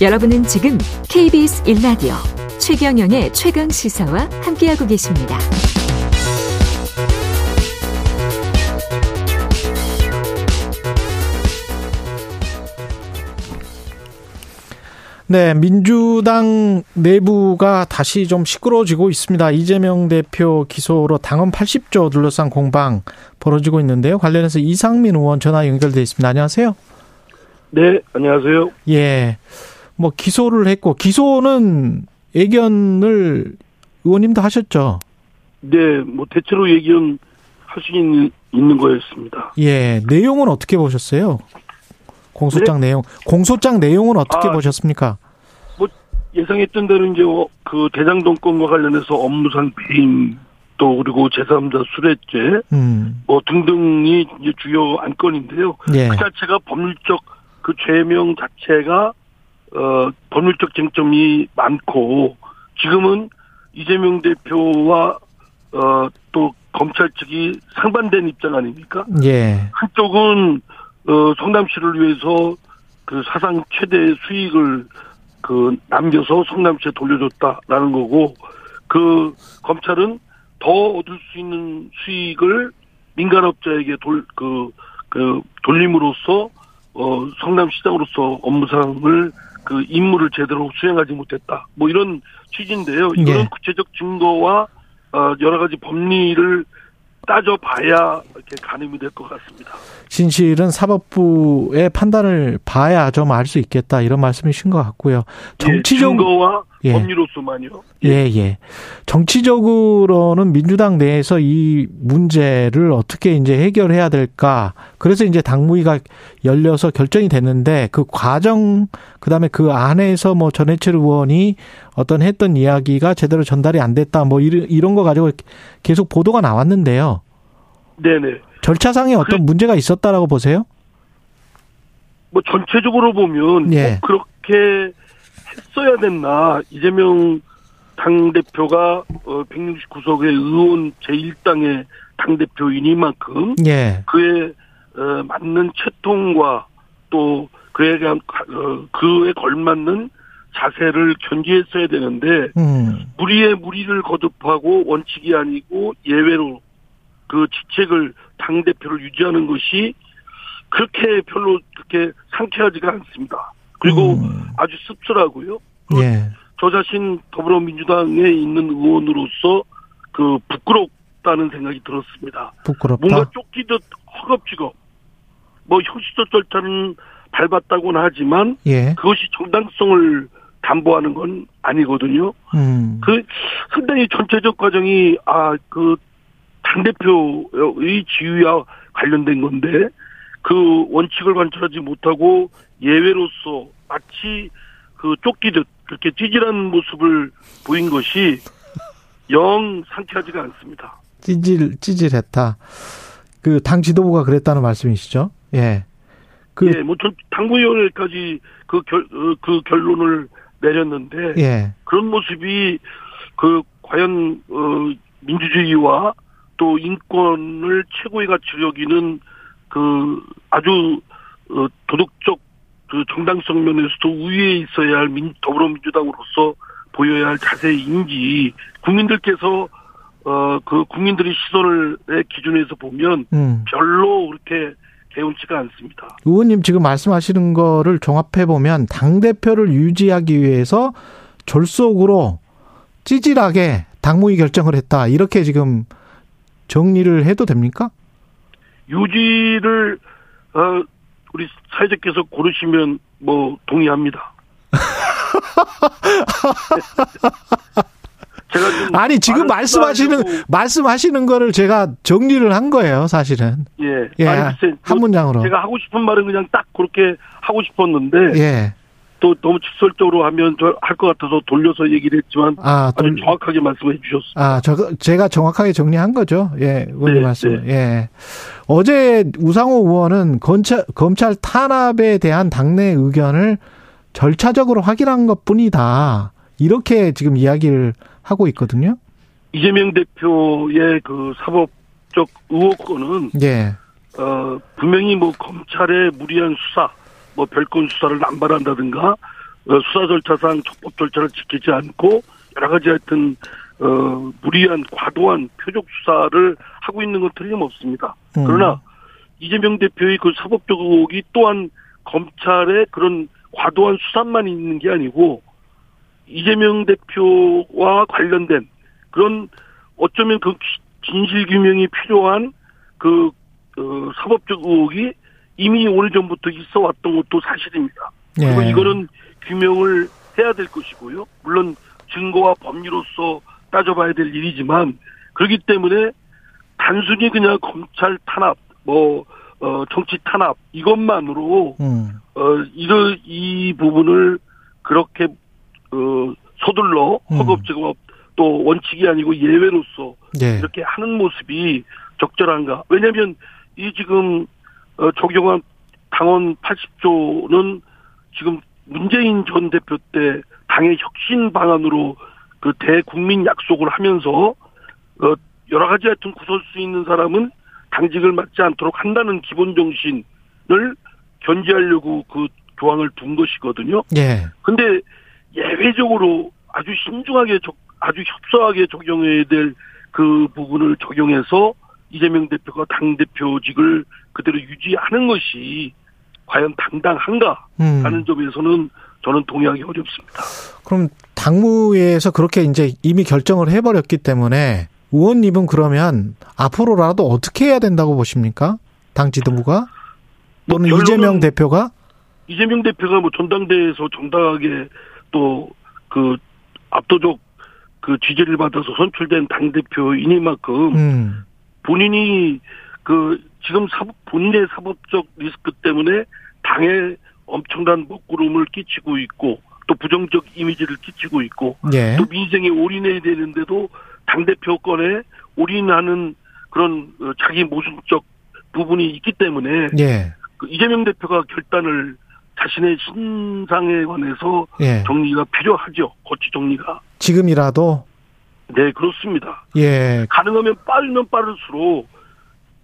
여러분은 지금 KBS 1라디오 최경영의 최강 시사와 함께하고 계십니다. 네, 민주당 내부가 다시 좀 시끄러워지고 있습니다. 이재명 대표 기소로 당원 80조 둘러싼 공방 벌어지고 있는데요. 관련해서 이상민 의원 전화 연결돼 있습니다. 안녕하세요. 네, 안녕하세요. 예. 뭐 기소를 했고 기소는 예견을 의원님도 하셨죠. 네, 뭐 대체로 예견 할수 있는 있는 거였습니다. 예. 내용은 어떻게 보셨어요? 공소장 네? 내용. 공소장 내용은 어떻게 아, 보셨습니까? 뭐 예상했던 대로 이제 어, 그 대장동 건과 관련해서 업무상 배임 또 그리고 제3자 수뢰죄 음. 뭐 등등이 이제 주요 안건인데요. 예. 그 자체가 법률적 그 죄명 자체가 어 법률적 쟁점이 많고 지금은 이재명 대표와 어 또 검찰 측이 상반된 입장 아닙니까? 예. 한쪽은 어, 성남시를 위해서 그 사상 최대 수익을 그 남겨서 성남시에 돌려줬다라는 거고 그 검찰은 더 얻을 수 있는 수익을 민간업자에게 돌, 그, 그, 돌림으로써, 어, 성남시장으로서 업무상을 그 임무를 제대로 수행하지 못했다. 뭐 이런 취지인데요. 이거는 네. 구체적 증거와, 어, 여러 가지 법리를 따져봐야 이렇게 가늠이 될 것 같습니다. 진실은 사법부의 판단을 봐야 좀 알 수 있겠다 이런 말씀이신 것 같고요. 정치적 예, 증거와 예. 법리로서만요. 예. 예, 예. 정치적으로는 민주당 내에서 이 문제를 어떻게 이제 해결해야 될까? 그래서 이제 당무위가 열려서 결정이 됐는데 그 과정 그다음에 그 안에서 뭐 전해철 의원이 어떤 했던 이야기가 제대로 전달이 안 됐다 뭐 이런 이런 거 가지고 계속 보도가 나왔는데요. 네네. 절차상에 어떤 그, 문제가 있었다라고 보세요? 뭐 전체적으로 보면 예. 그렇게 했어야 됐나 이재명 당 대표가 어 169석의 의원 제1당의 당 대표이니만큼 예. 그에 어, 맞는 채통과 또 그에 대한 어, 그에 걸맞는 자세를 견지했어야 되는데 음. 무리에 무리를 거듭하고 원칙이 아니고 예외로 그 직책을 당 대표를 유지하는 것이 그렇게 별로 그렇게 상쾌하지가 않습니다. 그리고 음. 아주 씁쓸하고요. 그 예. 저 자신 더불어민주당에 있는 의원으로서 그 부끄럽다는 생각이 들었습니다. 부끄럽다. 뭔가 쫓기듯 허겁지겁. 뭐 형식적 절차는 밟았다고는 하지만 예. 그것이 정당성을 담보하는 건 아니거든요. 음. 그 상당히 전체적 과정이 아그 당대표의 지위와 관련된 건데 그 원칙을 관철하지 못하고 예외로서 마치 그 쫓기듯 그렇게 찌질한 모습을 보인 것이 영 상쾌하지가 않습니다. 찌질 찌질했다. 그 당 지도부가 그랬다는 말씀이시죠? 예. 그 예, 뭐 당구위원회까지 그 결, 어, 그 결론을 내렸는데 예. 그런 모습이 그 과연 어 민주주의와 또 인권을 최고의 가치로 여기는 그 아주 어, 도덕적 그 정당성 면에서도 우위에 있어야 할 민, 더불어민주당으로서 보여야 할 자세인지 국민들께서 어 그 국민들의 시선을 기준에서 보면 음. 별로 그렇게 개운치가 않습니다. 의원님 지금 말씀하시는 거를 종합해 보면 당 대표를 유지하기 위해서 졸속으로 찌질하게 당무위 결정을 했다 이렇게 지금 정리를 해도 됩니까? 유지를 어, 우리 사회자께서 고르시면 뭐 동의합니다. 아니 지금 말씀하시는 말씀하시는 거를 제가 정리를 한 거예요, 사실은. 예. 예. 아니, 한 문장으로. 제가 하고 싶은 말은 그냥 딱 그렇게 하고 싶었는데. 예. 또 너무 직설적으로 하면 할 것 같아서 돌려서 얘기를 했지만 아, 돌... 아주 정확하게 말씀해 주셨습니다. 아, 저 제가 정확하게 정리한 거죠. 예, 의원님 네, 말씀. 네. 예. 어제 우상호 의원은 검찰 검찰 탄압에 대한 당내 의견을 절차적으로 확인한 것뿐이다. 이렇게 지금 이야기를 하고 있거든요. 이재명 대표의 그 사법적 의혹권은 예. 어 분명히 뭐 검찰의 무리한 수사 뭐 별건 수사를 남발한다든가 어, 수사 절차상 적법 절차를 지키지 않고 여러 가지 하여튼 어, 무리한 과도한 표적 수사를 하고 있는 건 틀림없습니다. 음. 그러나 이재명 대표의 그 사법적 의혹이 또한 검찰의 그런 과도한 수사만 있는 게 아니고 이재명 대표와 관련된 그런 어쩌면 그 진실 규명이 필요한 그 어, 사법적 의혹이 이미 오래전부터 있어 왔던 것도 사실입니다. 그리고 예. 이거는 규명을 해야 될 것이고요. 물론 증거와 법리로서 따져봐야 될 일이지만 그렇기 때문에 단순히 그냥 검찰 탄압, 뭐 어, 정치 탄압 이것만으로 음. 어, 이러, 이 부분을 그렇게 어, 서둘러 음. 허겁지겁 음. 또 원칙이 아니고 예외로서 네. 이렇게 하는 모습이 적절한가? 왜냐하면 이 지금 어, 적용한 당원 80조는 지금 문재인 전 대표 때 당의 혁신 방안으로 그 대국민 약속을 하면서 어 여러 가지 하여튼 구설 수 있는 사람은 당직을 맡지 않도록 한다는 기본 정신을 견지하려고 그 조항을 둔 것이거든요. 예. 근데 예외적으로 아주 신중하게 아주 협소하게 적용해야 될 그 부분을 적용해서 이재명 대표가 당 대표직을 그대로 유지하는 것이 과연 당당한가 하는 음. 점에서는 저는 동의하기 어렵습니다. 그럼 당무회에서 그렇게 이제 이미 결정을 해버렸기 때문에 의원님은 그러면 앞으로라도 어떻게 해야 된다고 보십니까? 당 지도부가 또는 뭐 이재명 대표가 이재명 대표가 뭐 전당대회에서 정당하게 또 그 압도적 그 지지를 받아서 선출된 당 대표이니만큼 음. 본인이 그 지금 사법 본인의 사법적 리스크 때문에 당에 엄청난 먹구름을 끼치고 있고 또 부정적 이미지를 끼치고 있고 예. 또 민생에 올인해야 되는데도 당 대표권에 올인하는 그런 어, 자기 모순적 부분이 있기 때문에 예. 그 이재명 대표가 결단을 자신의 신상에 관해서 예. 정리가 필요하죠. 거치 정리가. 지금이라도? 네, 그렇습니다. 예. 가능하면 빠르면 빠를수록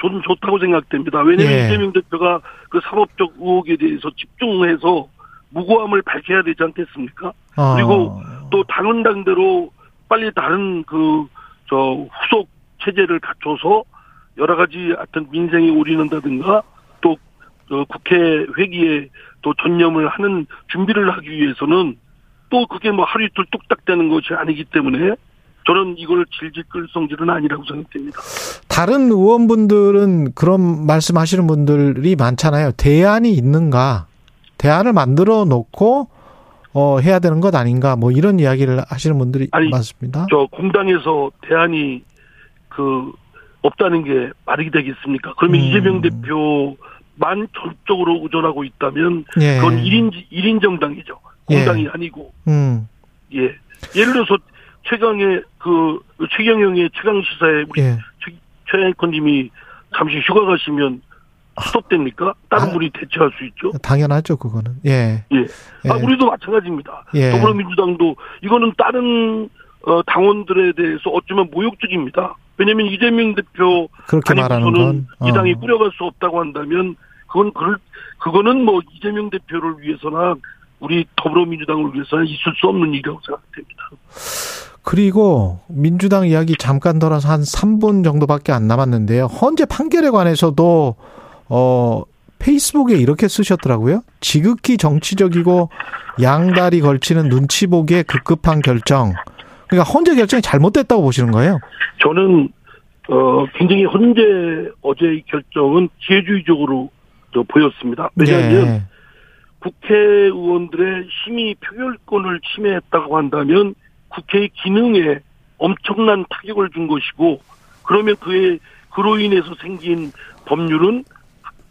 저는 좋다고 생각됩니다. 왜냐하면 예. 이재명 대표가 그 사법적 의혹에 대해서 집중해서 무고함을 밝혀야 되지 않겠습니까? 아. 그리고 또 당은 당대로 빨리 다른 그 저 후속 체제를 갖춰서 여러 가지 하여튼 민생에 올인한다든가 또 국회 회기에 또 전념을 하는 준비를 하기 위해서는 또 그게 뭐 하루 이틀 뚝딱 되는 것이 아니기 때문에 저는 이걸 질질 끌 성질은 아니라고 생각됩니다. 다른 의원분들은 그런 말씀하시는 분들이 많잖아요. 대안이 있는가? 대안을 만들어 놓고 어 해야 되는 것 아닌가? 뭐 이런 이야기를 하시는 분들이 아니, 많습니다. 저 공당에서 대안이 그 없다는 게 말이 되겠습니까? 그러면 음. 이재명 대표 만 전적으로 의존하고 있다면 예. 그건 1인 1인 정당이죠. 공당이 예. 아니고. 음. 예. 예를 들어서 최강의 그 최경영의 최강 시사에 우리 예. 최 앵커님이 잠시 휴가 가시면 스톱됩니까? 다른 아, 분이 대체할 수 있죠. 당연하죠, 그거는. 예. 예. 아, 예. 우리도 마찬가지입니다. 예. 더불어민주당도 이거는 다른 어, 당원들에 대해서 어쩌면 모욕적입니다. 왜냐하면 이재명 대표 그렇게 말하는 건 어. 이 당이 꾸려갈 수 없다고 한다면 그건 그럴 그거는 뭐 이재명 대표를 위해서나 우리 더불어민주당을 위해서는 있을 수 없는 일이라고 생각됩니다. 그리고 민주당 이야기 잠깐 돌아서 한 3분 정도밖에 안 남았는데요. 헌재 판결에 관해서도 어 페이스북에 이렇게 쓰셨더라고요. 지극히 정치적이고 양다리 걸치는 눈치 보기에 급급한 결정. 그러니까 헌재 결정이 잘못됐다고 보시는 거예요? 저는 어 굉장히 헌재 어제의 결정은 지혜주의적으로 보였습니다. 왜냐하면 네. 국회의원들의 심의 표결권을 침해했다고 한다면 국회의 기능에 엄청난 타격을 준 것이고 그러면 그의 그로 인해서 생긴 법률은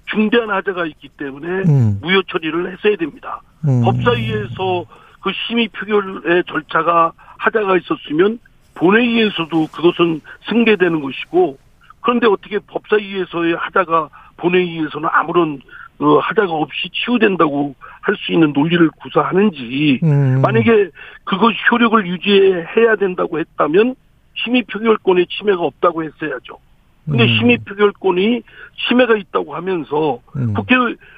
중대한 하자가 있기 때문에 음. 무효 처리를 했어야 됩니다. 음. 법사위에서 그 심의 표결의 절차가 하자가 있었으면 본회의에서도 그것은 승계되는 것이고 그런데 어떻게 법사위에서의 하자가 본회의에서는 아무런 어, 하자가 없이 치유된다고 할 수 있는 논리를 구사하는지 음. 만약에 그것 효력을 유지해야 된다고 했다면 심의 표결권의 침해가 없다고 했어야죠. 근데 음. 심의 표결권이 침해가 있다고 하면서 음. 국회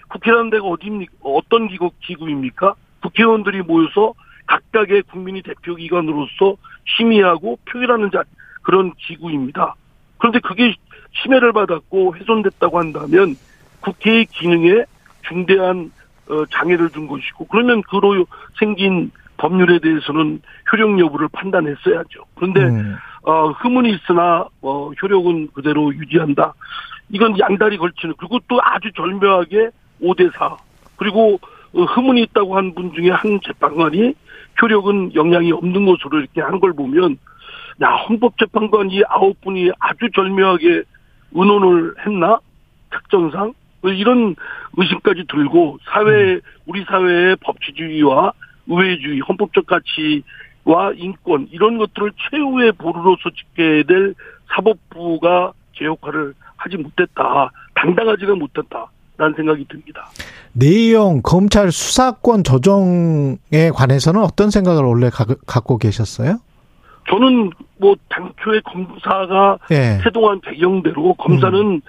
국회라는 데가 어디입니까? 어떤 기구 기구입니까? 국회의원들이 모여서 각각의 국민이 대표기관으로서 심의하고 표결하는 자 그런 기구입니다. 그런데 그게 침해를 받았고 훼손됐다고 한다면 국회의 기능에 중대한 어, 장애를 준 것이고 그러면 그로 생긴 법률에 대해서는 효력 여부를 판단했어야죠. 그런데 음. 어, 흐문이 있으나 어, 효력은 그대로 유지한다. 이건 양다리 걸치는 그리고 또 아주 절묘하게 5대4 그리고 어, 흐문이 있다고 한 분 중에 한 재판관이 효력은 영향이 없는 것으로 이렇게 한 걸 보면 야 헌법재판관 이 아홉 분이 아주 절묘하게 의논을 했나? 특정상? 뭐 이런 의심까지 들고 사회 음. 우리 사회의 법치주의와 의회주의 헌법적 가치와 인권 이런 것들을 최후의 보루로서 지켜야 될 사법부가 제 역할을 하지 못했다. 당당하지가 못했다 라는 생각이 듭니다. 내용 검찰 수사권 조정에 관해서는 어떤 생각을 원래 갖고 계셨어요? 저는 뭐 당초에 검사가 예. 태동한 배경대로 검사는 음.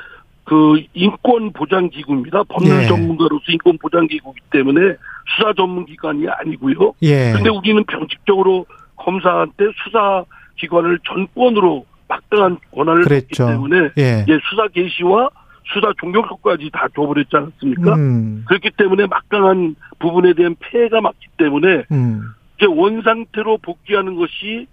그 인권 보장 기구입니다. 법률 예. 전문가로서 인권 보장 기구이기 때문에 수사 전문 기관이 아니고요. 예. 근데 우리는 병칙적으로 검사한테 수사 기관을 전권으로 막강한 권한을 줬기 때문에 예. 예. 수사 개시와 수사 종결효까지 다 줘버렸지 않았습니까? 음. 그렇기 때문에 막강한 부분에 대한 폐해가 맞기 때문에 음. 이제 원 상태로 복귀하는 것이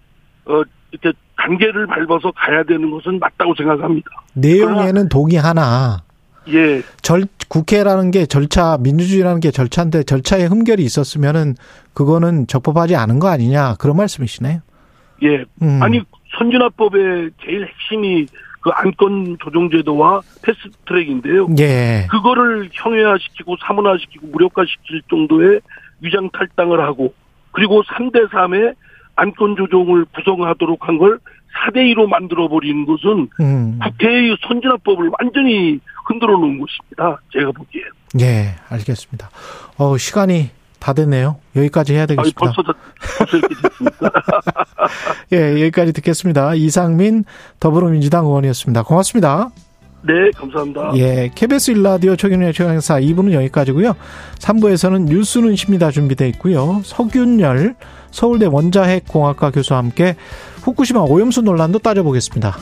어 이렇게 단계를 밟아서 가야 되는 것은 맞다고 생각합니다. 내용에는 동의하나 예. 절 국회라는 게 절차 민주주의라는 게 절차인데 절차에 흠결이 있었으면은 그거는 적법하지 않은 거 아니냐 그런 말씀이시네요. 예. 음. 아니 선진화법의 제일 핵심이 그 안건 조정제도와 패스트트랙인데요. 예. 그거를 형해화시키고 사문화시키고 무력화시킬 정도의 위장 탈당을 하고 그리고 3대 3의 안건 조정을 구성하도록 한 걸 4대 2로 만들어 버리는 것은 음. 국회의 선진화법을 완전히 흔들어 놓은 것입니다. 제가 보기에. 예, 알겠습니다. 어, 시간이 다 됐네요. 여기까지 해야 되겠습니다. 아니, 벌써, 벌써 이렇게 됐습니까? 예, 여기까지 듣겠습니다. 이상민 더불어민주당 의원이었습니다. 고맙습니다. 네, 감사합니다. 예, KBS 일라디오 최경련의 최강사 2부는 여기까지고요. 3부에서는 뉴스는 십니다 준비되어 있고요. 석윤열 서울대 원자핵공학과 교수와 함께 후쿠시마 오염수 논란도 따져보겠습니다.